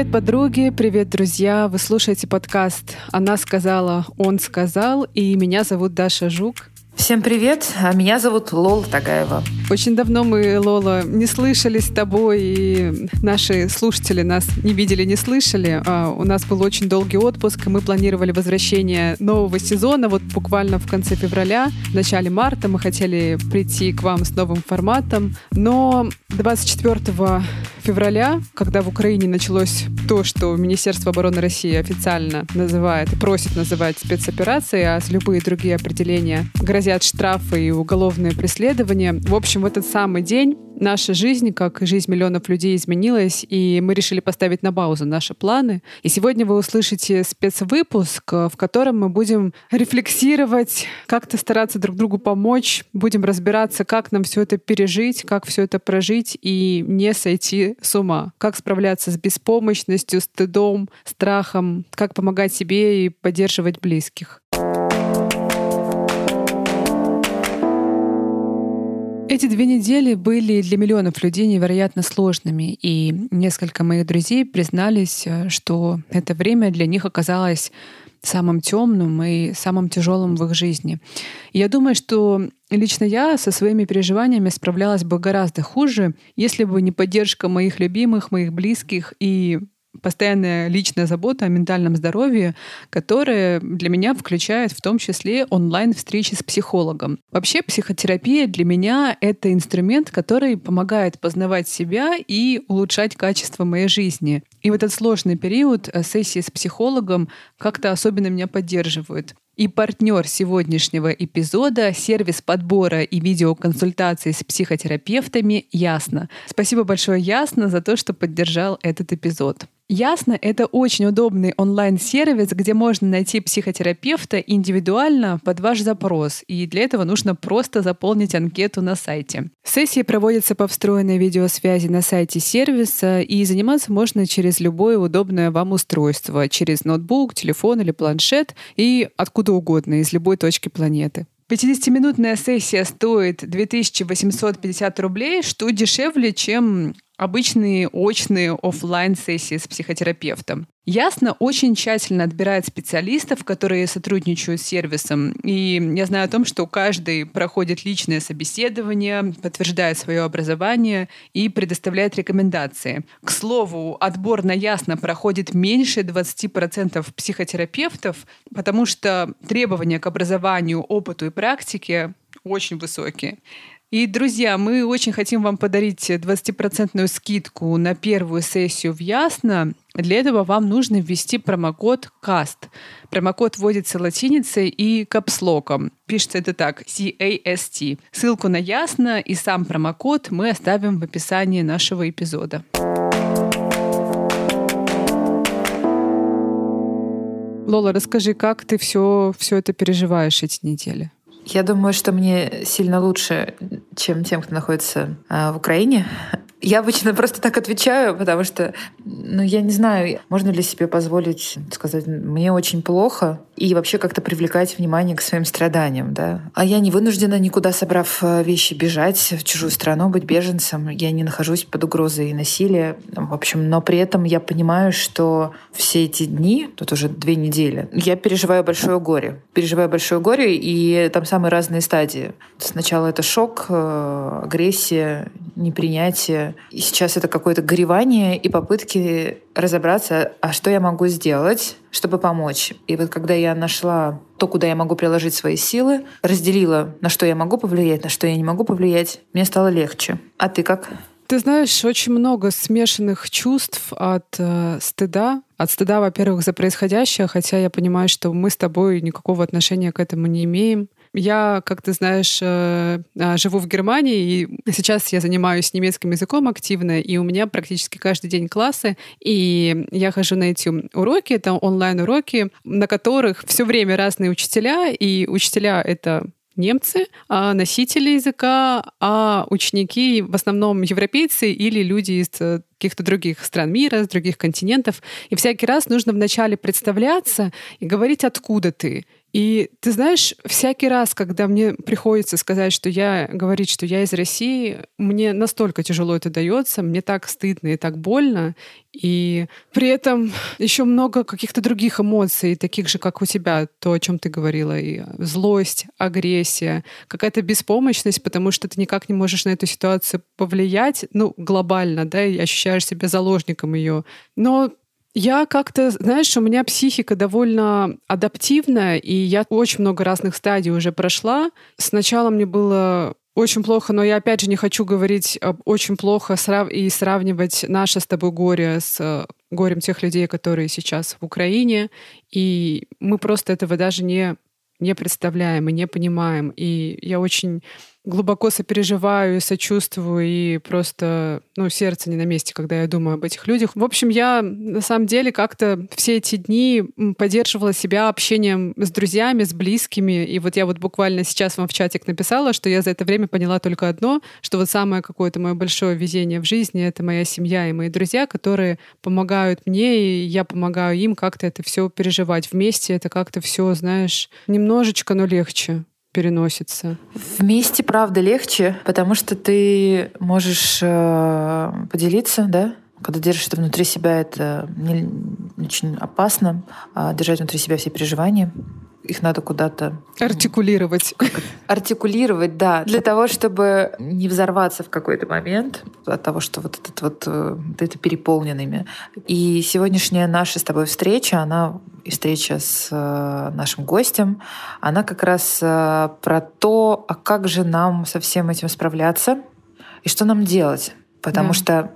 Привет, подруги, привет, друзья. Вы слушаете подкаст «Она сказала, он сказал», и меня зовут Даша Жук. Всем привет, а меня зовут Лола Тагаева. Очень давно мы, Лола, не слышали с тобой, и наши слушатели нас не видели, не слышали. А у нас был очень долгий отпуск, и мы планировали возвращение нового сезона. Вот буквально в конце февраля, в начале марта мы хотели прийти к вам с новым форматом, но 24 февраля, когда в Украине началось то, что Министерство обороны России официально называет и просит называть спецоперацией, а любые другие определения грозят штрафы и уголовное преследование. В общем, в этот самый день наша жизнь, как и жизнь миллионов людей, изменилась, и мы решили поставить на паузу наши планы. И сегодня вы услышите спецвыпуск, в котором мы будем рефлексировать, как-то стараться друг другу помочь, будем разбираться, как нам все это пережить, как все это прожить и не сойти с ума, как справляться с беспомощностью, стыдом, страхом, как помогать себе и поддерживать близких. Эти две недели были для миллионов людей невероятно сложными, и несколько моих друзей признались, э, что это время для них оказалось самым темным и самым тяжелым в их жизни. Я думаю, что лично я со своими переживаниями справлялась бы гораздо хуже, если бы не поддержка моих любимых, моих близких и постоянная личная забота о ментальном здоровье, которая для меня включает в том числе онлайн-встречи с психологом. Вообще психотерапия для меня — это инструмент, который помогает познавать себя и улучшать качество моей жизни. И в этот сложный период э, сессии с психологом как-то особенно меня поддерживают. И партнер сегодняшнего эпизода — сервис подбора и видеоконсультаций с психотерапевтами «Ясно». Спасибо большое «Ясно» за то, что поддержал этот эпизод. Ясно, это очень удобный онлайн-сервис, где можно найти психотерапевта индивидуально под ваш запрос. И для этого нужно просто заполнить анкету на сайте. Сессии проводятся по встроенной видеосвязи на сайте сервиса, и заниматься можно через любое удобное вам устройство, через ноутбук, телефон или планшет, и откуда угодно, из любой точки планеты. 50-минутная сессия стоит 2850 рублей, что дешевле, чем обычные очные офлайн сессии с психотерапевтом. Ясно очень тщательно отбирает специалистов, которые сотрудничают с сервисом. И я знаю о том, что каждый проходит личное собеседование, подтверждает свое образование и предоставляет рекомендации. К слову, отбор на Ясно проходит меньше 20% психотерапевтов, потому что требования к образованию, опыту и практике очень высокие. И, друзья, мы очень хотим вам подарить 20% скидку на первую сессию в Ясно. Для этого вам нужно ввести промокод CAST. Промокод вводится латиницей и капслоком. Пишется это так, C-A-S-T. Ссылку на Ясно и сам промокод мы оставим в описании нашего эпизода. Лола, расскажи, как ты все, все это переживаешь эти недели? Я думаю, что мне сильно лучше, чем тем, кто находится а, в Украине. Я обычно просто так отвечаю, потому что, ну, я не знаю, можно ли себе позволить сказать, мне очень плохо, и вообще как-то привлекать внимание к своим страданиям, да. А я не вынуждена никуда, собрав э, вещи, бежать в чужую страну, быть беженцем. Я не нахожусь под угрозой насилия. В общем, но при этом я понимаю, что все эти дни, тут уже две недели, я переживаю большое горе. Переживаю большое горе, и там самые разные стадии. Сначала это шок, э, агрессия, непринятие, и сейчас это какое-то горевание и попытки разобраться, а что я могу сделать, чтобы помочь. И вот когда я нашла то, куда я могу приложить свои силы, разделила, на что я могу повлиять, на что я не могу повлиять, мне стало легче. А ты как? Ты знаешь, очень много смешанных чувств от э, стыда. От стыда, во-первых, за происходящее, хотя я понимаю, что мы с тобой никакого отношения к этому не имеем. Я, как ты знаешь, э, а, живу в Германии, и сейчас я занимаюсь немецким языком активно, и у меня практически каждый день классы, и я хожу на эти уроки, это онлайн-уроки, на которых все время разные учителя, и учителя — это немцы, а носители языка, а ученики в основном европейцы или люди из э, каких-то других стран мира, с других континентов. И всякий раз нужно вначале представляться и говорить, откуда ты. И ты знаешь, всякий раз, когда мне приходится сказать, что я говорить, что я из России, мне настолько тяжело это дается, мне так стыдно и так больно, и при этом еще много каких-то других эмоций, таких же, как у тебя, то, о чем ты говорила, и злость, агрессия, какая-то беспомощность, потому что ты никак не можешь на эту ситуацию повлиять, ну, глобально, да, и ощущаешь себя заложником ее. Но я как-то, знаешь, у меня психика довольно адаптивная, и я очень много разных стадий уже прошла. Сначала мне было очень плохо, но я опять же не хочу говорить об очень плохо и сравнивать наше с тобой горе с э, горем тех людей, которые сейчас в Украине. И мы просто этого даже не, не представляем и не понимаем. И я очень глубоко сопереживаю, сочувствую, и просто, ну, сердце не на месте, когда я думаю об этих людях. В общем, я на самом деле как-то все эти дни поддерживала себя общением с друзьями, с близкими. И вот я вот буквально сейчас вам в чатик написала, что я за это время поняла только одно, что вот самое какое-то мое большое везение в жизни — это моя семья и мои друзья, которые помогают мне, и я помогаю им как-то это все переживать вместе. Это как-то все, знаешь, немножечко, но легче переносится? Вместе, правда, легче, потому что ты можешь э, поделиться, да? Когда держишь это внутри себя, это не, очень опасно. А держать внутри себя все переживания их надо куда-то... Артикулировать. Артикулировать, да. Для того, чтобы не взорваться в какой-то момент от того, что вот этот вот э, это переполненными. И сегодняшняя наша с тобой встреча, она и встреча с э, нашим гостем, она как раз э, про то, а как же нам со всем этим справляться и что нам делать. Потому да. что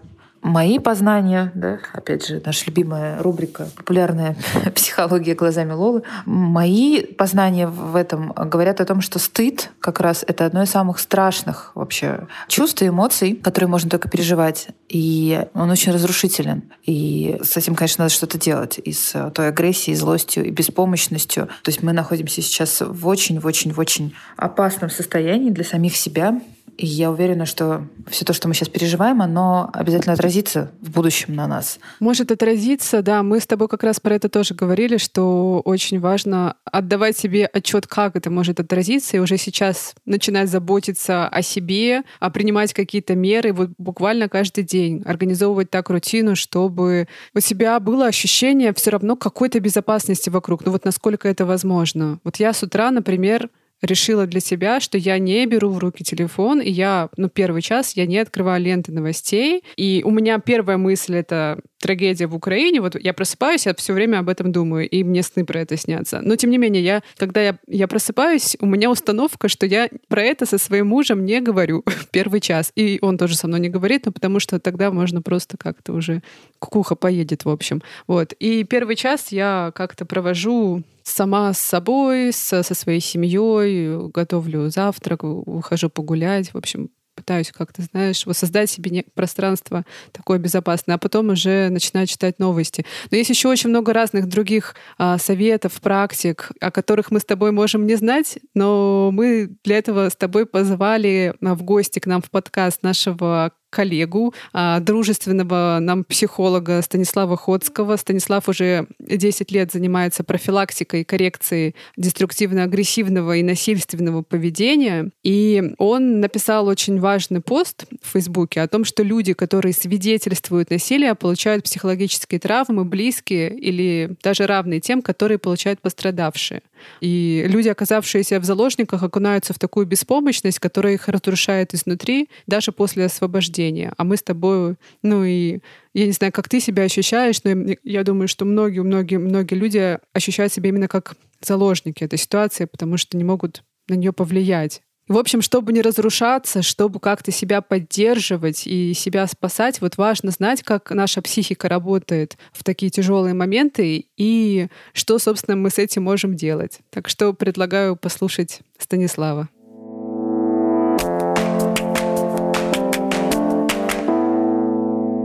мои познания, да, опять же, наша любимая рубрика «Популярная психология глазами Лолы», мои познания в этом говорят о том, что стыд как раз это одно из самых страшных вообще чувств и эмоций, которые можно только переживать. И он очень разрушителен. И с этим, конечно, надо что-то делать. И с той агрессией, злостью и беспомощностью. То есть мы находимся сейчас в очень-очень-очень опасном состоянии для самих себя, и я уверена, что все то, что мы сейчас переживаем, оно обязательно отразится в будущем на нас. Может отразиться, да. Мы с тобой как раз про это тоже говорили, что очень важно отдавать себе отчет, как это может отразиться, и уже сейчас начинать заботиться о себе, а принимать какие-то меры вот буквально каждый день, организовывать так рутину, чтобы у себя было ощущение все равно какой-то безопасности вокруг. Ну вот насколько это возможно. Вот я с утра, например, решила для себя, что я не беру в руки телефон, и я, ну, первый час я не открываю ленты новостей. И у меня первая мысль — это трагедия в Украине. Вот я просыпаюсь, я все время об этом думаю, и мне сны про это снятся. Но, тем не менее, я, когда я, я просыпаюсь, у меня установка, что я про это со своим мужем не говорю первый час. И он тоже со мной не говорит, но потому что тогда можно просто как-то уже кукуха поедет, в общем. Вот. И первый час я как-то провожу сама с собой, со, со своей семьей, готовлю завтрак, ухожу погулять, в общем, пытаюсь как-то, знаешь, воссоздать себе пространство такое безопасное, а потом уже начинаю читать новости. Но есть еще очень много разных других а, советов, практик, о которых мы с тобой можем не знать, но мы для этого с тобой позвали в гости к нам в подкаст нашего коллегу, а, дружественного нам психолога Станислава Ходского. Станислав уже 10 лет занимается профилактикой и коррекцией деструктивно-агрессивного и насильственного поведения. И он написал очень важный пост в Фейсбуке о том, что люди, которые свидетельствуют насилие, получают психологические травмы, близкие или даже равные тем, которые получают пострадавшие. И люди, оказавшиеся в заложниках, окунаются в такую беспомощность, которая их разрушает изнутри, даже после освобождения. А мы с тобой, ну и я не знаю, как ты себя ощущаешь, но я думаю, что многие, многие, многие люди ощущают себя именно как заложники этой ситуации, потому что не могут на нее повлиять. В общем, чтобы не разрушаться, чтобы как-то себя поддерживать и себя спасать, вот важно знать, как наша психика работает в такие тяжелые моменты и что, собственно, мы с этим можем делать. Так что предлагаю послушать Станислава.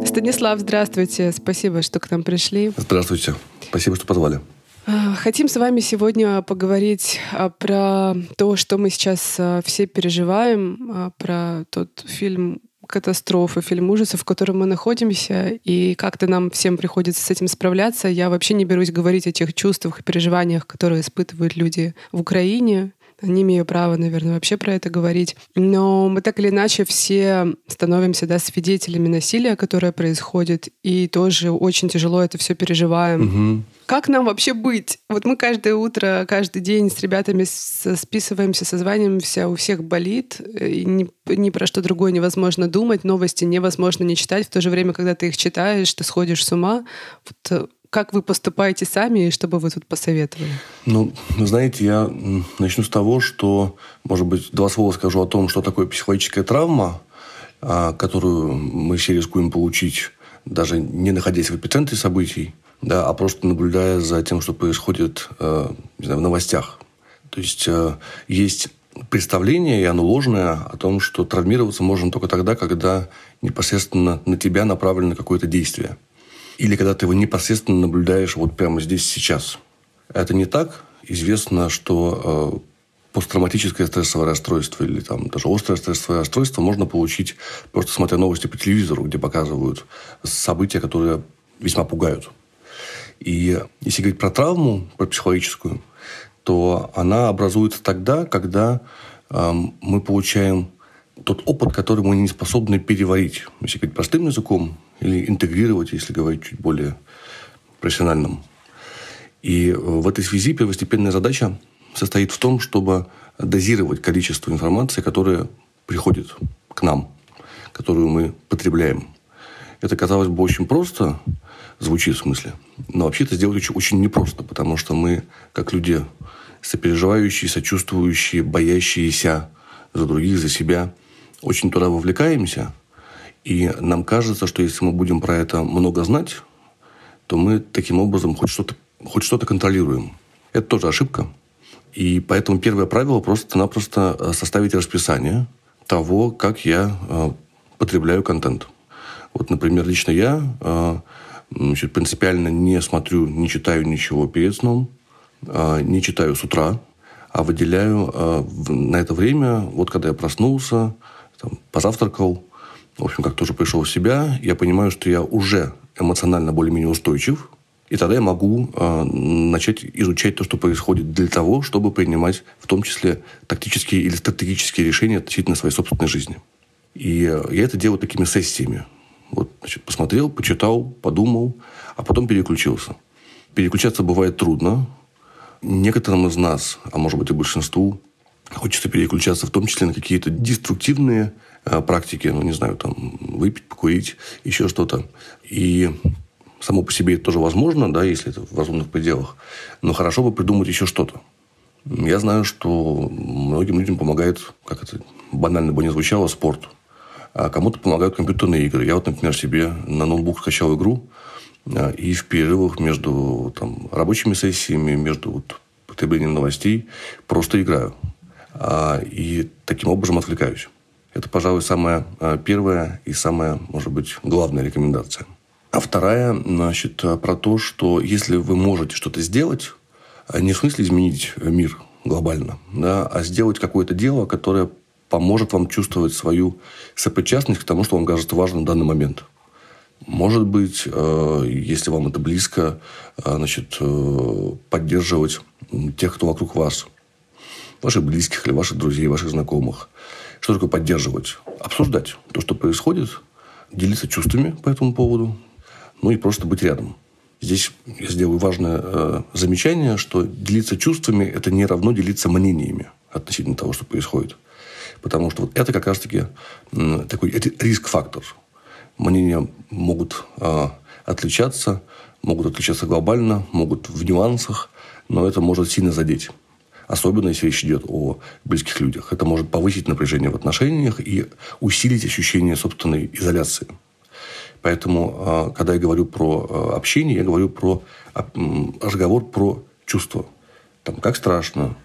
Станислав, здравствуйте. Спасибо, что к нам пришли. Здравствуйте. Спасибо, что позвали. А, хотим с вами сегодня поговорить а, про то, что мы сейчас а, все переживаем, про тот фильм катастрофы, фильм ужасов, в котором мы находимся, и как-то нам всем приходится с этим справляться. Я вообще не берусь говорить о тех чувствах и переживаниях, которые испытывают люди в Украине, не имею права, наверное, вообще про это говорить. Но мы так или иначе все становимся да, свидетелями насилия, которое происходит, и тоже очень тяжело это все переживаем. Угу. Как нам вообще быть? Вот мы каждое утро, каждый день с ребятами списываемся, созваниваемся, у всех болит, и ни, ни про что другое невозможно думать, новости невозможно не читать. В то же время, когда ты их читаешь, ты сходишь с ума. Вот э, как вы поступаете сами и что бы вы тут посоветовали? Ну, знаете, я начну с того, что, может быть, два слова скажу о том, что такое психологическая травма, а, которую мы все рискуем получить, даже не находясь в эпицентре событий, да, а просто наблюдая за тем, что происходит э, не знаю, в новостях. То есть э, есть представление, и оно ложное, о том, что травмироваться можно только тогда, когда непосредственно на тебя направлено какое-то действие – или когда ты его непосредственно наблюдаешь вот прямо здесь сейчас. Это не так. Известно, что э, посттравматическое стрессовое расстройство или там даже острое стрессовое расстройство можно получить просто смотря новости по телевизору, где показывают события, которые весьма пугают. И если говорить про травму, про психологическую, то она образуется тогда, когда э, мы получаем тот опыт, который мы не способны переварить. Если говорить простым языком, или интегрировать, если говорить чуть более профессиональным. И в этой связи первостепенная задача состоит в том, чтобы дозировать количество информации, которая приходит к нам, которую мы потребляем. Это, казалось бы, очень просто звучит в смысле, но вообще это сделать очень, очень непросто, потому что мы, как люди сопереживающие, сочувствующие, боящиеся за других, за себя, очень туда вовлекаемся, и нам кажется, что если мы будем про это много знать, то мы таким образом хоть что-то хоть что-то контролируем. Это тоже ошибка. И поэтому первое правило просто-напросто э, составить расписание того, как я э, потребляю контент. Вот, например, лично я э, значит, принципиально не смотрю, не читаю ничего перед сном, э, не читаю с утра, а выделяю э, на это время, вот когда я проснулся, там, позавтракал, в общем, как тоже пришел в себя, я понимаю, что я уже эмоционально более-менее устойчив, и тогда я могу э, начать изучать то, что происходит для того, чтобы принимать в том числе тактические или стратегические решения относительно своей собственной жизни. И я это делаю такими сессиями. Вот, значит, посмотрел, почитал, подумал, а потом переключился. Переключаться бывает трудно. Некоторым из нас, а может быть и большинству, хочется переключаться в том числе на какие-то деструктивные Э, практики, ну, не знаю, там, выпить, покурить, еще что-то. И само по себе это тоже возможно, да, если это в разумных пределах. Но хорошо бы придумать еще что-то. Я знаю, что многим людям помогает, как это банально бы не звучало, спорт. А кому-то помогают компьютерные игры. Я вот, например, себе на ноутбук скачал игру, э, и в перерывах между там, рабочими сессиями, между вот, потреблением новостей просто играю. А, и таким образом отвлекаюсь. Это, пожалуй, самая а, первая и самая, может быть, главная рекомендация. А вторая, значит, про то, что если вы можете что-то сделать, а не в смысле изменить мир глобально, да, а сделать какое-то дело, которое поможет вам чувствовать свою сопричастность к тому, что вам кажется важным в данный момент. Может быть, если вам это близко, значит, э, поддерживать тех, кто вокруг вас, ваших близких или ваших друзей, ваших знакомых – что такое поддерживать? Обсуждать то, что происходит, делиться чувствами по этому поводу, ну и просто быть рядом. Здесь я сделаю важное э, замечание, что делиться чувствами – это не равно делиться мнениями относительно того, что происходит. Потому что вот это как раз-таки э, такой риск-фактор. Мнения могут э, отличаться, могут отличаться глобально, могут в нюансах, но это может сильно задеть особенно если речь идет о близких людях. Это может повысить напряжение в отношениях и усилить ощущение собственной изоляции. Поэтому, а, когда я говорю про а, общение, я говорю про а, разговор про чувства. Там, как страшно,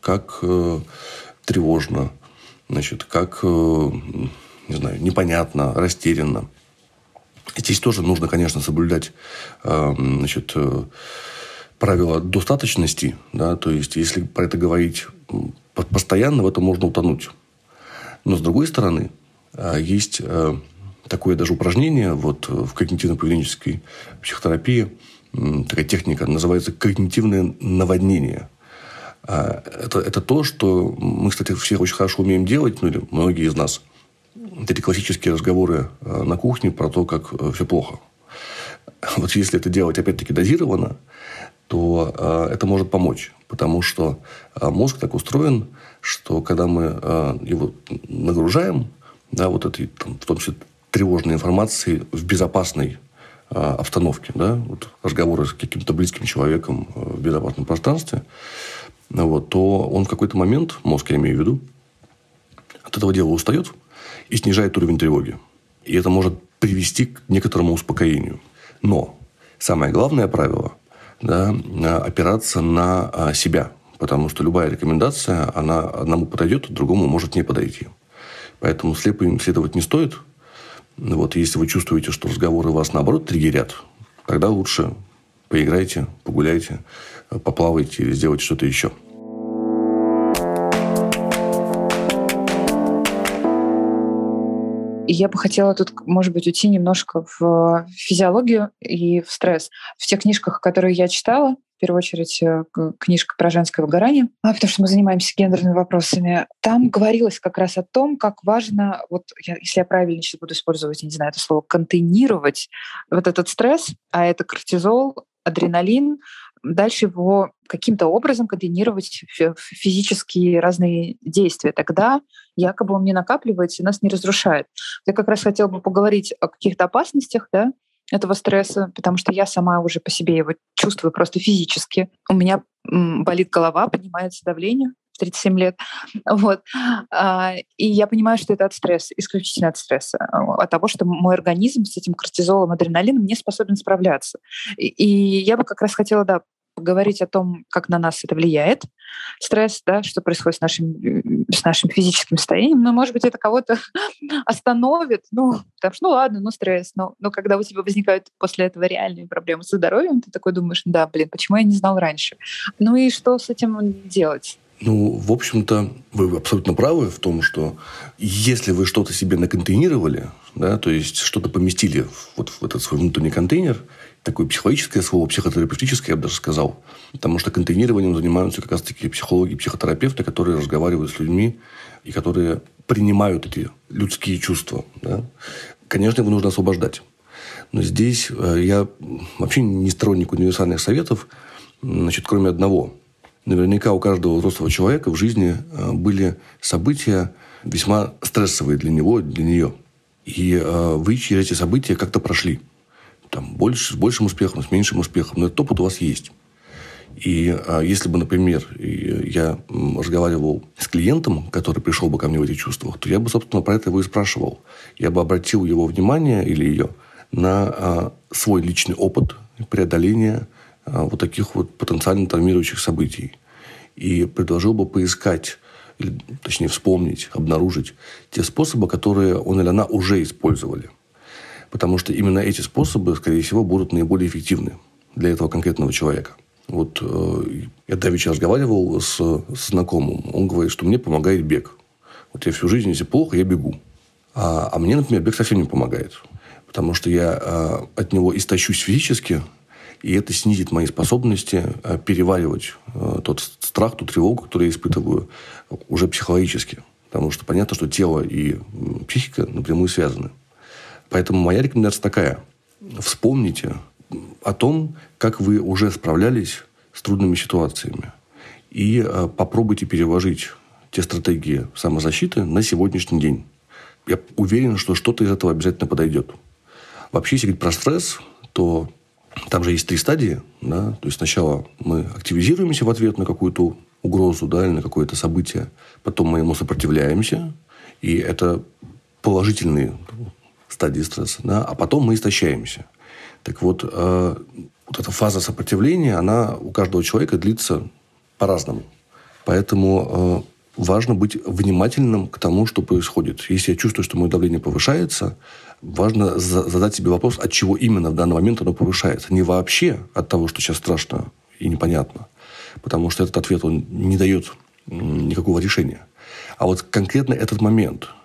как э, тревожно, значит, как, э, не знаю, непонятно, растерянно. Здесь тоже нужно, конечно, соблюдать значит, э, правило достаточности, да, то есть если про это говорить постоянно, в этом можно утонуть. Но с другой стороны, а, есть э, такое даже упражнение вот в когнитивно-поведенческой психотерапии, такая техника, называется когнитивное наводнение. А, это, это то, что мы, кстати, все очень хорошо умеем делать, ну или многие из нас. Это эти классические разговоры э, на кухне про то, как э, все плохо. Вот если это делать, опять-таки, дозированно, то э, это может помочь. Потому что э, мозг так устроен, что когда мы э, его нагружаем, да, вот этой, там, в том числе, тревожной информацией в безопасной обстановке, да, вот разговоры с каким-то близким человеком в безопасном пространстве, вот, то он в какой-то момент, мозг я имею в виду, от этого дела устает и снижает уровень тревоги. И это может привести к некоторому успокоению. Но самое главное правило да, опираться на а, себя. Потому что любая рекомендация, она одному подойдет, другому может не подойти. Поэтому слепо им следовать не стоит. Вот, если вы чувствуете, что разговоры вас, наоборот, триггерят, тогда лучше поиграйте, погуляйте, поплавайте или сделайте что-то еще. Я бы хотела тут, может быть, уйти немножко в физиологию и в стресс. В тех книжках, которые я читала, в первую очередь э, книжка про женское выгорание, а, потому что мы занимаемся гендерными вопросами. Там говорилось как раз о том, как важно, вот я, если я правильно сейчас буду использовать, не знаю, это слово, контейнировать вот этот стресс, а это кортизол, адреналин, дальше его каким-то образом координировать физические разные действия. Тогда якобы он не накапливается и нас не разрушает. Я как раз хотела бы поговорить о каких-то опасностях да, этого стресса, потому что я сама уже по себе его чувствую просто физически. У меня болит голова, поднимается давление, 37 лет. Вот. А, и я понимаю, что это от стресса, исключительно от стресса, от того, что мой организм с этим кортизолом, адреналином не способен справляться. И я бы как раз хотела, да, поговорить о том, как на нас это влияет, стресс, да, что происходит с нашим, с нашим физическим состоянием. Но, может быть, это кого-то остановит, ну, что, ну ладно, ну стресс. Но, но когда у тебя возникают после этого реальные проблемы со здоровьем, ты такой думаешь, да, блин, почему я не знал раньше? Ну и что с этим делать? Ну, в общем-то, вы абсолютно правы в том, что если вы что-то себе наконтейнировали, да, то есть что-то поместили вот в этот свой внутренний контейнер, такое психологическое слово, психотерапевтическое, я бы даже сказал. Потому что контейнированием занимаются как раз-таки психологи, психотерапевты, которые разговаривают с людьми и которые принимают эти людские чувства. Да? Конечно, его нужно освобождать. Но здесь э, я вообще не сторонник универсальных советов, значит, кроме одного. Наверняка у каждого взрослого человека в жизни э, были события весьма стрессовые для него, для нее. И э, вы через эти события как-то прошли там, больше, с большим успехом, с меньшим успехом, но этот опыт у вас есть. И а, если бы, например, я разговаривал с клиентом, который пришел бы ко мне в этих чувствах, то я бы, собственно, про это его и спрашивал. Я бы обратил его внимание или ее на свой личный опыт преодоления вот таких вот потенциально травмирующих событий. И предложил бы поискать, или, точнее, вспомнить, обнаружить те способы, которые он или она уже использовали потому что именно эти способы, скорее всего, будут наиболее эффективны для этого конкретного человека. Вот э, я давеча разговаривал с, с знакомым. Он говорит, что мне помогает бег. Вот я всю жизнь, если плохо, я бегу. А, а мне, например, бег совсем не помогает. Потому что я э, от него истощусь физически, и это снизит мои способности э, переваривать э, тот страх, ту тревогу, которую я испытываю уже психологически. Потому что понятно, что тело и психика напрямую связаны. Поэтому моя рекомендация такая. Вспомните о том, как вы уже справлялись с трудными ситуациями. И э, попробуйте переложить те стратегии самозащиты на сегодняшний день. Я уверен, что что-то из этого обязательно подойдет. Вообще, если говорить про стресс, то там же есть три стадии. Да? То есть сначала мы активизируемся в ответ на какую-то угрозу да, или на какое-то событие. Потом мы ему сопротивляемся. И это положительные стадии стресса, да, а потом мы истощаемся. Так вот, э, вот эта фаза сопротивления, она у каждого человека длится по-разному. Поэтому э, важно быть внимательным к тому, что происходит. Если я чувствую, что мое давление повышается, важно за- задать себе вопрос, от чего именно в данный момент оно повышается. Не вообще от того, что сейчас страшно и непонятно, потому что этот ответ он не дает никакого решения. А вот конкретно этот момент –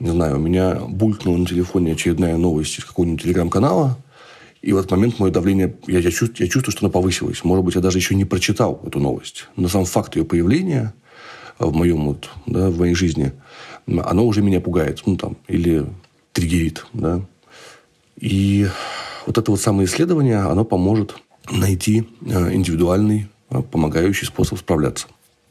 не знаю, у меня булькнула на телефоне очередная новость из какого-нибудь телеграм-канала, и в этот момент мое давление, я, я, чувствую, я чувствую, что оно повысилось. Может быть, я даже еще не прочитал эту новость. Но сам факт ее появления в моем вот, да, в моей жизни, оно уже меня пугает. Ну, там, или триггерит, да. И вот это вот самое исследование, оно поможет найти э, индивидуальный э, помогающий способ справляться.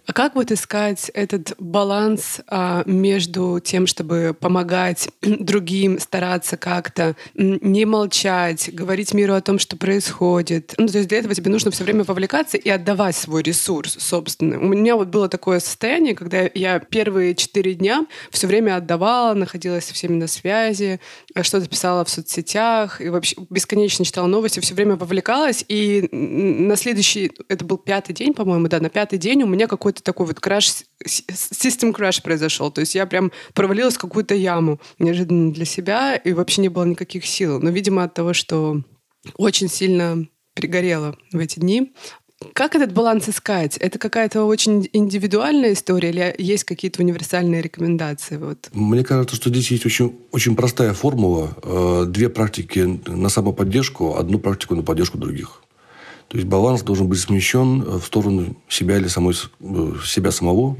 А как вот искать этот баланс а, между тем, чтобы помогать другим, стараться как-то не молчать, говорить миру о том, что происходит? Ну, то есть для этого тебе нужно все время вовлекаться и отдавать свой ресурс собственный. У меня вот было такое состояние, когда я первые четыре дня все время отдавала, находилась со всеми на связи, а что-то писала в соцсетях и вообще бесконечно читала новости, все время вовлекалась. И на следующий, это был пятый день, по-моему, да, на пятый день у меня какой-то какой-то такой вот краш, систем краш произошел. То есть я прям провалилась в какую-то яму неожиданно для себя, и вообще не было никаких сил. Но, видимо, от того, что очень сильно перегорела в эти дни. Как этот баланс искать? Это какая-то очень индивидуальная история или есть какие-то универсальные рекомендации? Вот? Мне кажется, что здесь есть очень, очень простая формула. Э, две практики на самоподдержку, одну практику на поддержку других. То есть баланс должен быть смещен в сторону себя или самой, э, себя самого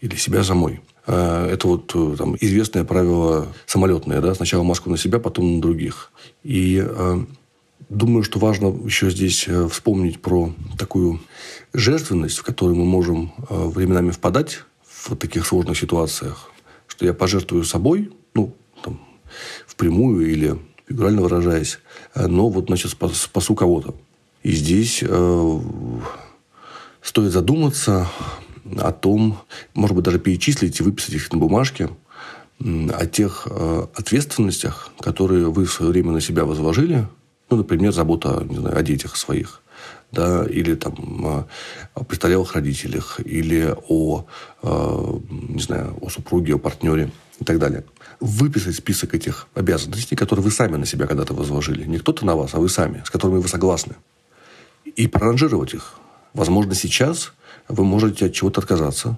или себя самой. Э, это вот э, там, известное правило самолетное. Да? Сначала маску на себя, потом на других. И э, думаю, что важно еще здесь вспомнить про такую жертвенность, в которую мы можем временами впадать в таких сложных ситуациях. Что я пожертвую собой, ну, там, впрямую или фигурально выражаясь, но вот, значит, спасу кого-то. И здесь э, стоит задуматься о том, может быть, даже перечислить и выписать их на бумажке, о тех э, ответственностях, которые вы в свое время на себя возложили. Ну, например, забота не знаю, о детях своих. Да, или там о престарелых родителях, или о, э, не знаю, о супруге, о партнере и так далее. Выписать список этих обязанностей, которые вы сами на себя когда-то возложили. Не кто-то на вас, а вы сами, с которыми вы согласны и проранжировать их. Возможно, сейчас вы можете от чего-то отказаться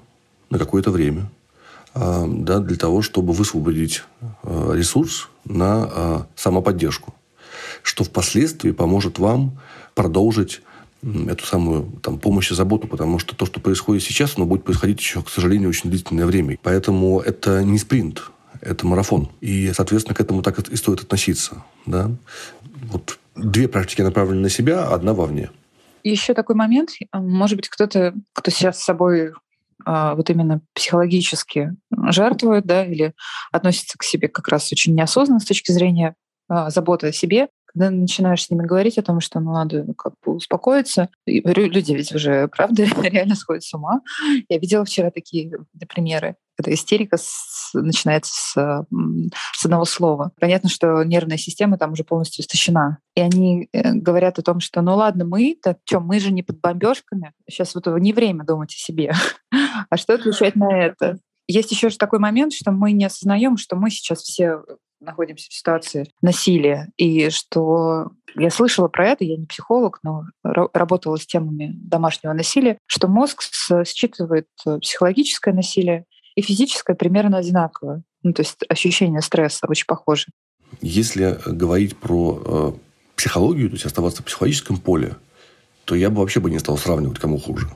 на какое-то время, а, да, для того, чтобы высвободить а, ресурс на а, самоподдержку, что впоследствии поможет вам продолжить эту самую там, помощь и заботу, потому что то, что происходит сейчас, оно будет происходить еще, к сожалению, очень длительное время. Поэтому это не спринт, это марафон. И, соответственно, к этому так и стоит относиться. Да? Вот две практики направлены на себя, одна вовне еще такой момент, может быть, кто-то, кто сейчас с собой а, вот именно психологически жертвует, да, или относится к себе как раз очень неосознанно с точки зрения а, заботы о себе, когда начинаешь с ними говорить о том, что ну, надо ну, как бы успокоиться, и, люди ведь уже, правда, реально сходят с ума. Я видела вчера такие примеры когда истерика с, начинается с, с одного слова. Понятно, что нервная система там уже полностью истощена. И они э, говорят о том, что ну ладно, мы-то, что, мы же не под бомбежками. Сейчас вот не время думать о себе. а что отвечать на это? Есть еще же такой момент, что мы не осознаем, что мы сейчас все находимся в ситуации насилия, и что я слышала про это, я не психолог, но работала с темами домашнего насилия, что мозг считывает э, психологическое насилие и физическое примерно одинаковое. Ну, то есть ощущение стресса очень похоже. Если говорить про э, психологию, то есть оставаться в психологическом поле, то я бы вообще бы не стал сравнивать, кому хуже.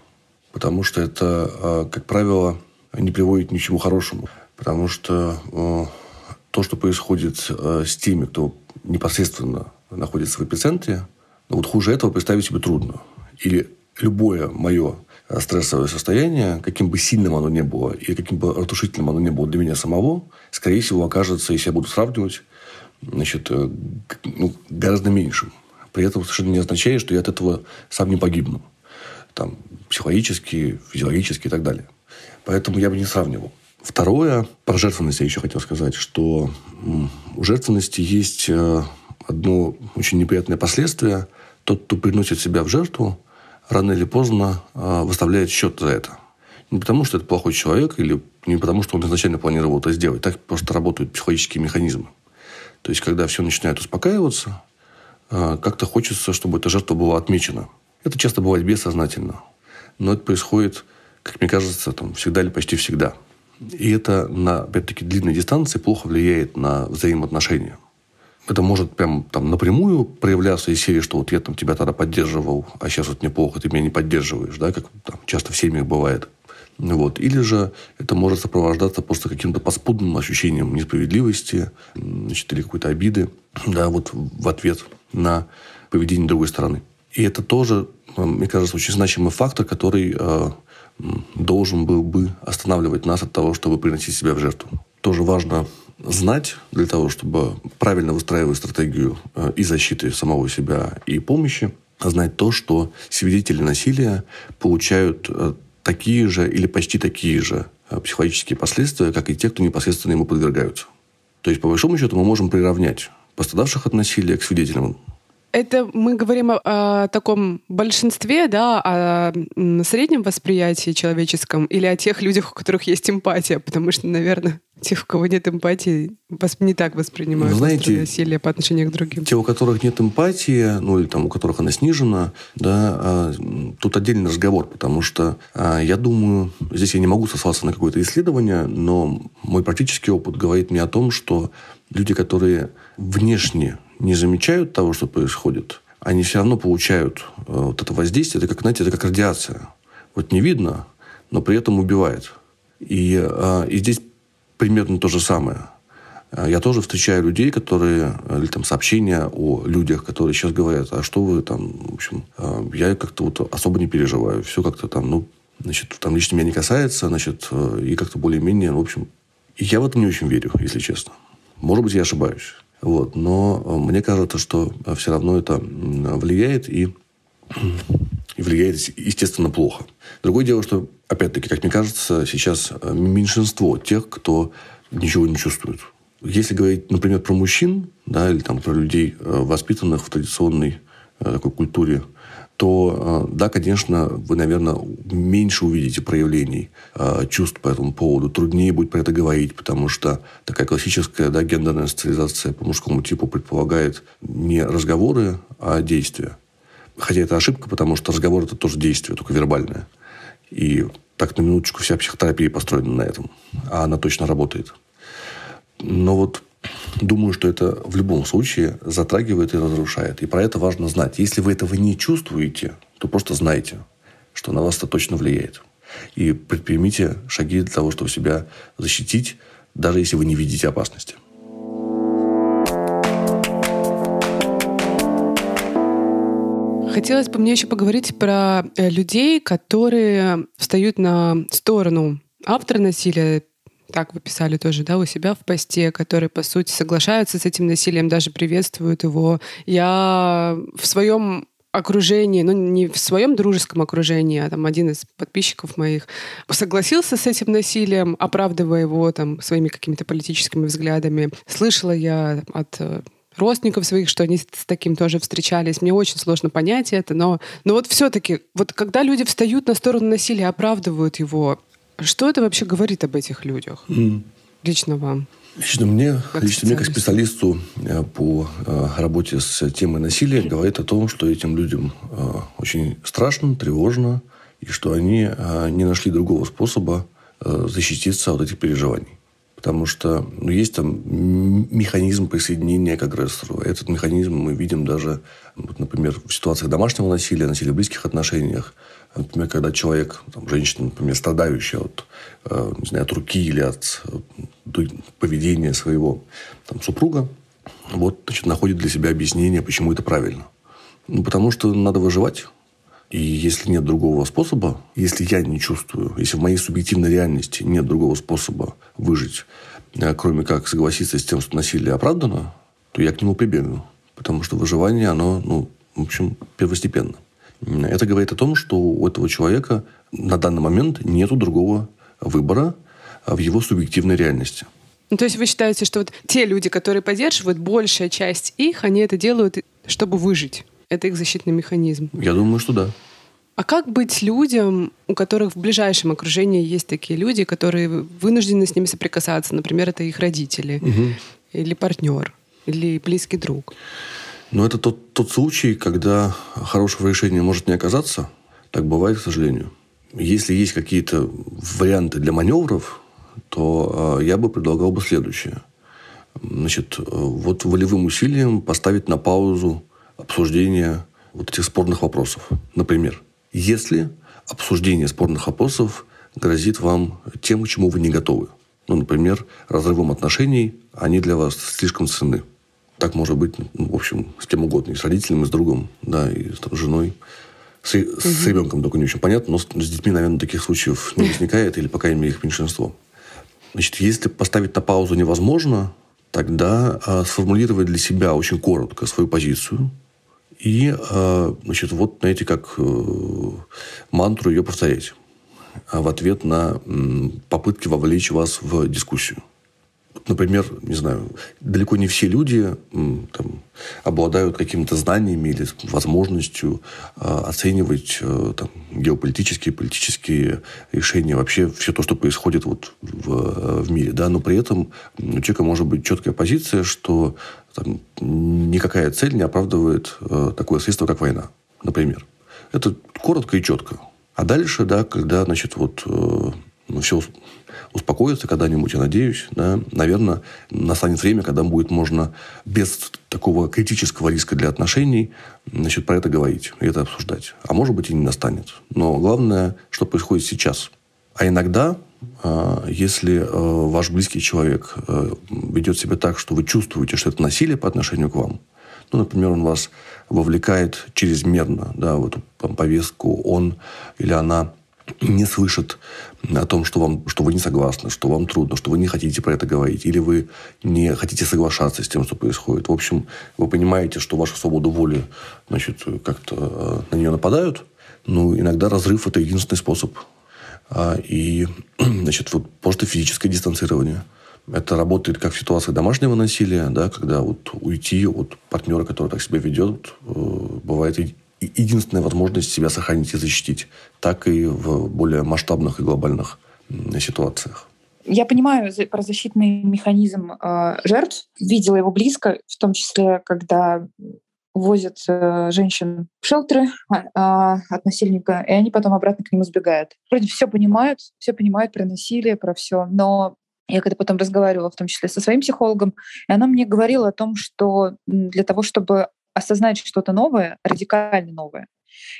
Потому что это, э, как правило, не приводит ни к чему хорошему. Потому что э, то, что происходит э, с теми, кто непосредственно находится в эпицентре, ну, вот хуже этого представить себе трудно. Или любое мое стрессовое состояние, каким бы сильным оно ни было и каким бы разрушительным оно ни было для меня самого, скорее всего, окажется, если я буду сравнивать, значит, э, ну, гораздо меньшим. При этом совершенно не означает, что я от этого сам не погибну. Там, психологически, физиологически и так далее. Поэтому я бы не сравнивал. Второе, про жертвенность я еще хотел сказать, что у жертвенности есть э, одно очень неприятное последствие. Тот, кто приносит себя в жертву, рано или поздно а, выставляет счет за это. Не потому, что это плохой человек, или не потому, что он изначально планировал это сделать. Так просто работают психологические механизмы. То есть, когда все начинает успокаиваться, а, как-то хочется, чтобы эта жертва была отмечена. Это часто бывает бессознательно. Но это происходит, как мне кажется, там, всегда или почти всегда. И это на, опять-таки, длинной дистанции плохо влияет на взаимоотношения. Это может прям там напрямую проявляться из серии, что вот я там тебя тогда поддерживал, а сейчас вот мне плохо, ты меня не поддерживаешь, да, как там, часто в семьях бывает. Вот. Или же это может сопровождаться просто каким-то поспудным ощущением несправедливости значит, или какой-то обиды да, вот в ответ на поведение другой стороны. И это тоже, мне кажется, очень значимый фактор, который э, должен был бы останавливать нас от того, чтобы приносить себя в жертву. Тоже важно знать для того, чтобы правильно выстраивать стратегию э, и защиты самого себя, и помощи, знать то, что свидетели насилия получают э, такие же или почти такие же э, психологические последствия, как и те, кто непосредственно ему подвергаются. То есть, по большому счету, мы можем приравнять пострадавших от насилия к свидетелям это мы говорим о, о таком большинстве, да, о среднем восприятии человеческом или о тех людях, у которых есть эмпатия, потому что, наверное, тех, у кого нет эмпатии, не так воспринимают Знаете, насилие по отношению к другим. Те, у которых нет эмпатии, ну или там у которых она снижена, да, а, тут отдельный разговор, потому что а, я думаю, здесь я не могу сослаться на какое-то исследование, но мой практический опыт говорит мне о том, что люди, которые внешне не замечают того, что происходит, они все равно получают э, вот это воздействие. Это как, знаете, это как радиация. Вот не видно, но при этом убивает. И, э, и здесь примерно то же самое. Э, я тоже встречаю людей, которые, или там сообщения о людях, которые сейчас говорят, а что вы там, в общем, я как-то вот особо не переживаю. Все как-то там, ну, значит, там лично меня не касается, значит, и как-то более-менее, в общем, я в это не очень верю, если честно. Может быть, я ошибаюсь. Вот. Но э, мне кажется, что э, все равно это влияет и, и влияет, естественно, плохо. Другое дело, что, опять-таки, как мне кажется, сейчас э, меньшинство тех, кто ничего не чувствует. Если говорить, например, про мужчин, да, или там про людей, воспитанных в традиционной такой культуре то, э, да, конечно, вы, наверное, меньше увидите проявлений э, чувств по этому поводу. Труднее будет про это говорить, потому что такая классическая да, гендерная социализация по мужскому типу предполагает не разговоры, а действия. Хотя это ошибка, потому что разговор – это тоже действие, только вербальное. И так на минуточку вся психотерапия построена на этом. А она точно работает. Но вот Думаю, что это в любом случае затрагивает и разрушает. И про это важно знать. Если вы этого не чувствуете, то просто знайте, что на вас это точно влияет. И предпримите шаги для того, чтобы себя защитить, даже если вы не видите опасности. Хотелось бы мне еще поговорить про э, людей, которые встают на сторону автора насилия, так вы писали тоже, да, у себя в посте, которые, по сути, соглашаются с этим насилием, даже приветствуют его. Я в своем окружении, ну не в своем дружеском окружении, а там один из подписчиков моих согласился с этим насилием, оправдывая его там своими какими-то политическими взглядами. Слышала я от э, родственников своих, что они с таким тоже встречались. Мне очень сложно понять это, но, но вот все-таки, вот когда люди встают на сторону насилия, оправдывают его, что это вообще говорит об этих людях? Mm. Лично вам? Лично мне, как лично мне, как специалисту э, по э, работе с темой насилия, говорит о том, что этим людям э, очень страшно, тревожно, и что они не нашли другого способа защититься от этих переживаний. Потому что ну, есть там механизм присоединения к агрессору. Этот механизм мы видим даже, вот, например, в ситуациях домашнего насилия, насилия в близких отношениях. Например, когда человек, там, женщина, например, страдающая от, э, не знаю, от руки или от э, поведения своего там, супруга, вот, значит, находит для себя объяснение, почему это правильно. Ну, потому что надо выживать. И если нет другого способа, если я не чувствую, если в моей субъективной реальности нет другого способа выжить, э, кроме как согласиться с тем, что насилие оправдано, то я к нему прибегну. Потому что выживание, оно, ну, в общем, первостепенно. Это говорит о том, что у этого человека на данный момент нет другого выбора в его субъективной реальности. Ну, то есть вы считаете, что вот те люди, которые поддерживают, большая часть их, они это делают, чтобы выжить? Это их защитный механизм? Я думаю, что да. А как быть людям, у которых в ближайшем окружении есть такие люди, которые вынуждены с ними соприкасаться? Например, это их родители, угу. или партнер, или близкий друг. Но это тот, тот случай, когда хорошего решения может не оказаться. Так бывает, к сожалению. Если есть какие-то варианты для маневров, то я бы предлагал бы следующее. Значит, вот волевым усилием поставить на паузу обсуждение вот этих спорных вопросов. Например, если обсуждение спорных вопросов грозит вам тем, к чему вы не готовы. Ну, например, разрывом отношений, они для вас слишком ценны. Так может быть, ну, в общем, с кем угодно, и с родителями, и с другом, да, и с там, женой. С, угу. с ребенком только не очень понятно, но с, с детьми, наверное, таких случаев не возникает, или, по крайней мере, их меньшинство. Значит, если поставить на паузу невозможно, тогда э, сформулировать для себя очень коротко свою позицию, и, э, значит, вот, знаете, как э, мантру ее повторять в ответ на попытки вовлечь вас в дискуссию. Например, не знаю, далеко не все люди там, обладают какими-то знаниями или возможностью э, оценивать э, там, геополитические, политические решения, вообще все то, что происходит вот в, в мире. Да? Но при этом у человека может быть четкая позиция, что там, никакая цель не оправдывает э, такое средство, как война, например. Это коротко и четко. А дальше, да, когда, значит, вот э, ну, все успокоится когда-нибудь, я надеюсь, да, наверное, настанет время, когда будет можно без такого критического риска для отношений, значит, про это говорить и это обсуждать. А может быть и не настанет. Но главное, что происходит сейчас. А иногда, э, если э, ваш близкий человек э, ведет себя так, что вы чувствуете, что это насилие по отношению к вам, ну, например, он вас вовлекает чрезмерно да, в эту повестку, он или она не слышит о том, что, вам, что вы не согласны, что вам трудно, что вы не хотите про это говорить, или вы не хотите соглашаться с тем, что происходит. В общем, вы понимаете, что вашу свободу воли значит, как-то на нее нападают. Ну, иногда разрыв – это единственный способ. А, и, значит, вот просто физическое дистанцирование – это работает как в ситуации домашнего насилия, да, когда вот уйти от партнера, который так себя ведет, э, бывает единственная возможность себя сохранить и защитить, так и в более масштабных и глобальных ситуациях. Я понимаю про защитный механизм э, жертв, видела его близко, в том числе, когда возят э, женщин в шелтеры э, от насильника, и они потом обратно к нему сбегают. Вроде все понимают, все понимают про насилие, про все, но я когда потом разговаривала, в том числе со своим психологом, и она мне говорила о том, что для того, чтобы осознать что-то новое, радикально новое,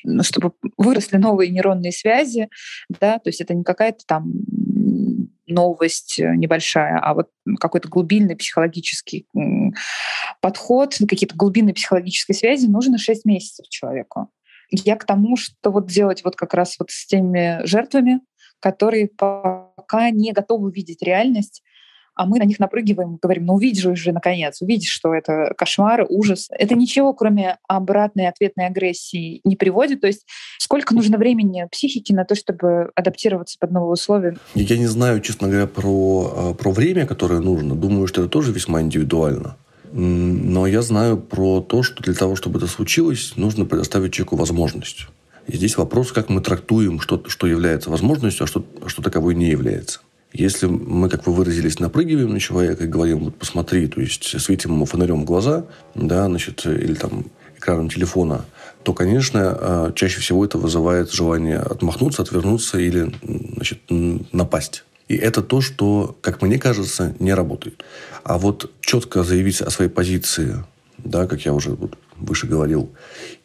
ну, чтобы выросли новые нейронные связи, да, то есть это не какая-то там новость небольшая, а вот какой-то глубинный психологический подход, какие-то глубинные психологические связи нужно 6 месяцев человеку. Я к тому, что вот делать вот как раз вот с теми жертвами, которые пока не готовы видеть реальность, а мы на них напрыгиваем, говорим, ну увидишь уже наконец, увидишь, что это кошмар, ужас. Это ничего, кроме обратной ответной агрессии, не приводит. То есть сколько нужно времени психике на то, чтобы адаптироваться под новые условия? Я не знаю, честно говоря, про, а, про время, которое нужно. Думаю, что это тоже весьма индивидуально. Но я знаю про то, что для того, чтобы это случилось, нужно предоставить человеку возможность. И здесь вопрос, как мы трактуем, что, что является возможностью, а что, что таковой не является. Если мы, как вы выразились, напрыгиваем на человека и говорим, вот посмотри, то есть светим ему фонарем глаза, да, значит, или там экраном телефона, то, конечно, а, чаще всего это вызывает желание отмахнуться, отвернуться или значит, напасть. И это то, что, как мне кажется, не работает. А вот четко заявить о своей позиции, да, как я уже выше говорил,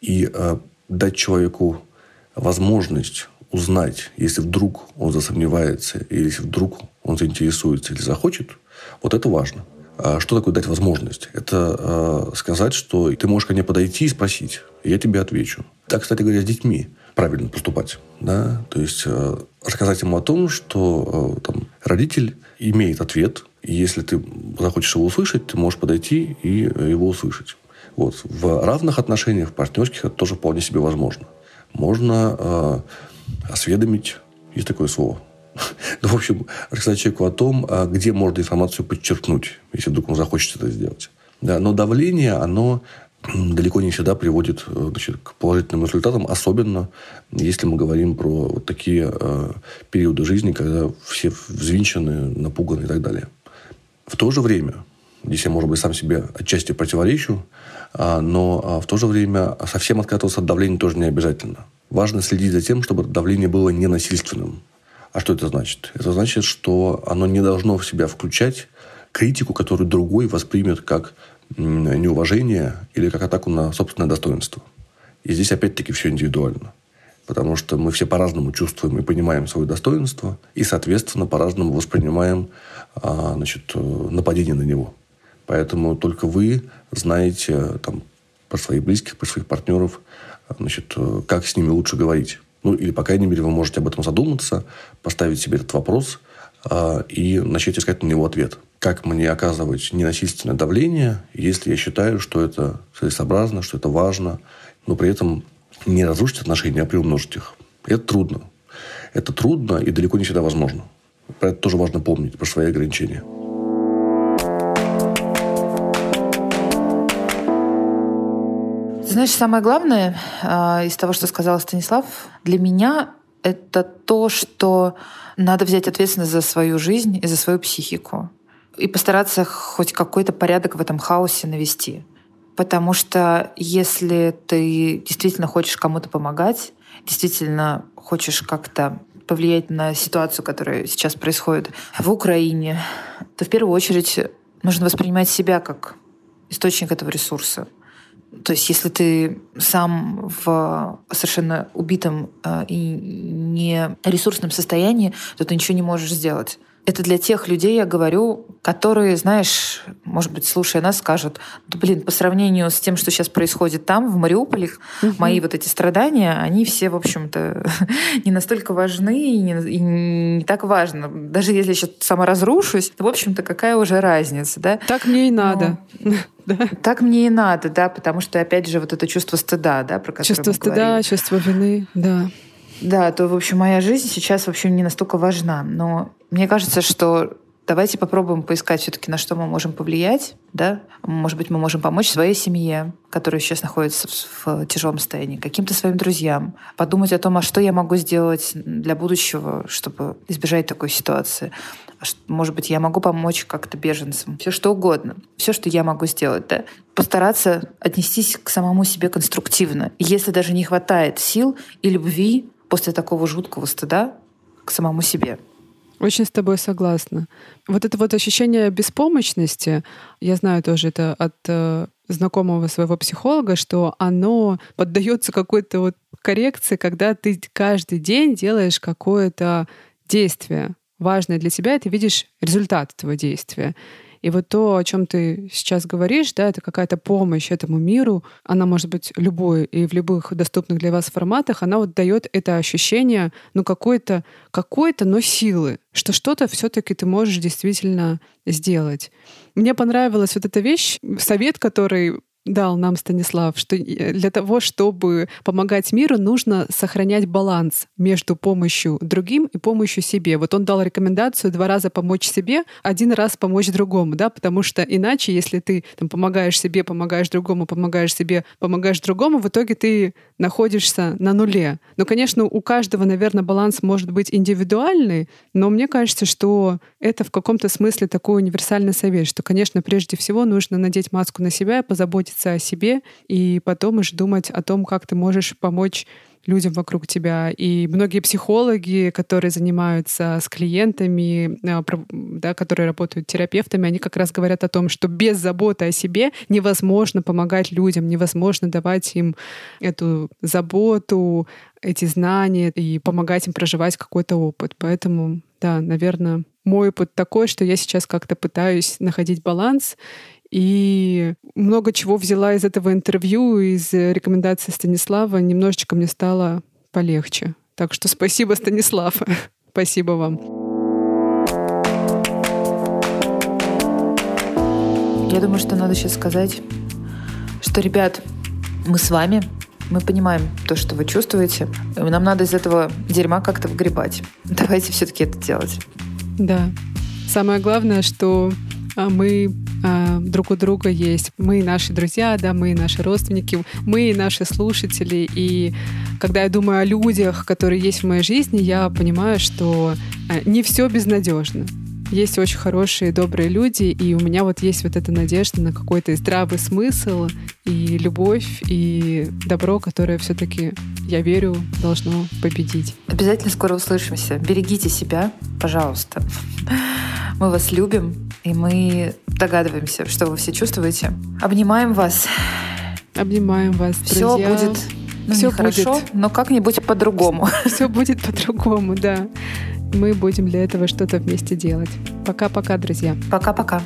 и э, дать человеку возможность узнать, если вдруг он засомневается, или если вдруг он заинтересуется или захочет, вот это важно. А что такое дать возможность? Это э, сказать, что ты можешь ко мне подойти и спросить, и я тебе отвечу. Так, кстати говоря, с детьми правильно поступать. Да? То есть э, рассказать ему о том, что э, там, родитель имеет ответ, и если ты захочешь его услышать, ты можешь подойти и его услышать. Вот. В равных отношениях, в партнерских, это тоже вполне себе возможно можно осведомить, есть такое слово, ну, в общем, рассказать человеку о том, а, где можно информацию подчеркнуть, если вдруг он захочет это сделать. Да, но давление, оно далеко не всегда приводит э, значит, к положительным результатам, особенно если мы говорим про вот такие э, периоды жизни, когда все взвинчены, напуганы и так далее. В то же время, здесь я, может быть, сам себе отчасти противоречу, а, но а, в то же время совсем отказываться от давления тоже не обязательно. Важно следить за тем, чтобы давление было ненасильственным. А что это значит? Это значит, что оно не должно в себя включать критику, которую другой воспримет как неуважение или как атаку на собственное достоинство. И здесь опять-таки все индивидуально. Потому что мы все по-разному чувствуем и понимаем свое достоинство, и, соответственно, по-разному воспринимаем а, значит, нападение на него. Поэтому только вы знаете там, про своих близких, про своих партнеров, значит, как с ними лучше говорить. Ну, или, по крайней мере, вы можете об этом задуматься, поставить себе этот вопрос а, и начать искать на него ответ. Как мне оказывать ненасильственное давление, если я считаю, что это целесообразно, что это важно, но при этом не разрушить отношения, а приумножить их. Это трудно. Это трудно и далеко не всегда возможно. Про это тоже важно помнить, про свои ограничения. Знаешь, самое главное э, из того, что сказал Станислав, для меня это то, что надо взять ответственность за свою жизнь и за свою психику. И постараться хоть какой-то порядок в этом хаосе навести. Потому что если ты действительно хочешь кому-то помогать, действительно хочешь как-то повлиять на ситуацию, которая сейчас происходит в Украине, то в первую очередь нужно воспринимать себя как источник этого ресурса. То есть если ты сам в совершенно убитом э, и не ресурсном состоянии, то ты ничего не можешь сделать. Это для тех людей, я говорю, которые, знаешь, может быть, слушая нас, скажут, да, блин, по сравнению с тем, что сейчас происходит там, в Мариуполе, угу. мои вот эти страдания, они все, в общем-то, не настолько важны и не, и не так важно. Даже если я сейчас сама разрушусь, то, в общем-то, какая уже разница, да? Так мне и надо. Да. Так мне и надо, да, потому что, опять же, вот это чувство стыда, да, про которое Чувство стыда, говорили. чувство вины, да. Да, то, в общем, моя жизнь сейчас вообще не настолько важна. Но мне кажется, что давайте попробуем поискать все-таки, на что мы можем повлиять, да? Может быть, мы можем помочь своей семье, которая сейчас находится в, в тяжелом состоянии, каким-то своим друзьям, подумать о том, а что я могу сделать для будущего, чтобы избежать такой ситуации. А может быть, я могу помочь как-то беженцам, все что угодно, все, что я могу сделать, да? Постараться отнестись к самому себе конструктивно. Если даже не хватает сил и любви после такого жуткого стыда к самому себе. Очень с тобой согласна. Вот это вот ощущение беспомощности, я знаю тоже это от э, знакомого своего психолога, что оно поддается какой-то вот коррекции, когда ты каждый день делаешь какое-то действие важное для тебя, и ты видишь результат этого действия. И вот то, о чем ты сейчас говоришь, да, это какая-то помощь этому миру, она может быть любой и в любых доступных для вас форматах, она вот дает это ощущение, ну, какой-то, какой-то, но силы, что что-то все-таки ты можешь действительно сделать. Мне понравилась вот эта вещь, совет, который дал нам Станислав, что э, для того, чтобы помогать миру, нужно сохранять баланс между помощью другим и помощью себе. Вот он дал рекомендацию два раза помочь себе, один раз помочь другому, да, потому что иначе, если ты там, помогаешь себе, помогаешь другому, помогаешь себе, помогаешь другому, в итоге ты находишься на нуле. Но, конечно, у каждого, наверное, баланс может быть индивидуальный, но мне кажется, что это в каком-то смысле такой универсальный совет, что, конечно, прежде всего нужно надеть маску на себя и позаботиться заботиться о себе и потом уже думать о том, как ты можешь помочь людям вокруг тебя. И многие психологи, которые занимаются с клиентами, а, да, которые работают терапевтами, они как раз говорят о том, что без заботы о себе невозможно помогать людям, невозможно давать им эту заботу, эти знания и помогать им проживать какой-то опыт. Поэтому, да, наверное, мой опыт такой, что я сейчас как-то пытаюсь находить баланс и много чего взяла из этого интервью, из рекомендаций Станислава. Немножечко мне стало полегче. Так что спасибо, Станислав. спасибо вам. Я думаю, что надо сейчас сказать, что, ребят, мы с вами, мы понимаем то, что вы чувствуете. Нам надо из этого дерьма как-то выгребать. Давайте все-таки это делать. Да. Самое главное, что а, мы а, друг у друга есть. Мы наши друзья, да, мы наши родственники, мы наши слушатели. И когда я думаю о людях, которые есть в моей жизни, я понимаю, что а, не все безнадежно. есть очень хорошие, добрые люди, и у меня вот есть вот эта надежда на какой-то здравый смысл и любовь, и добро, которое все-таки, я верю, должно победить. Обязательно скоро услышимся. Берегите себя, пожалуйста. Мы вас любим, и мы догадываемся, что вы все чувствуете. Обнимаем вас. Обнимаем вас, Все друзья. будет ну, Всё не хорошо, будет. но как-нибудь по-другому. Все будет по-другому, да. Мы будем для этого что-то вместе делать. Пока-пока, друзья. Пока-пока.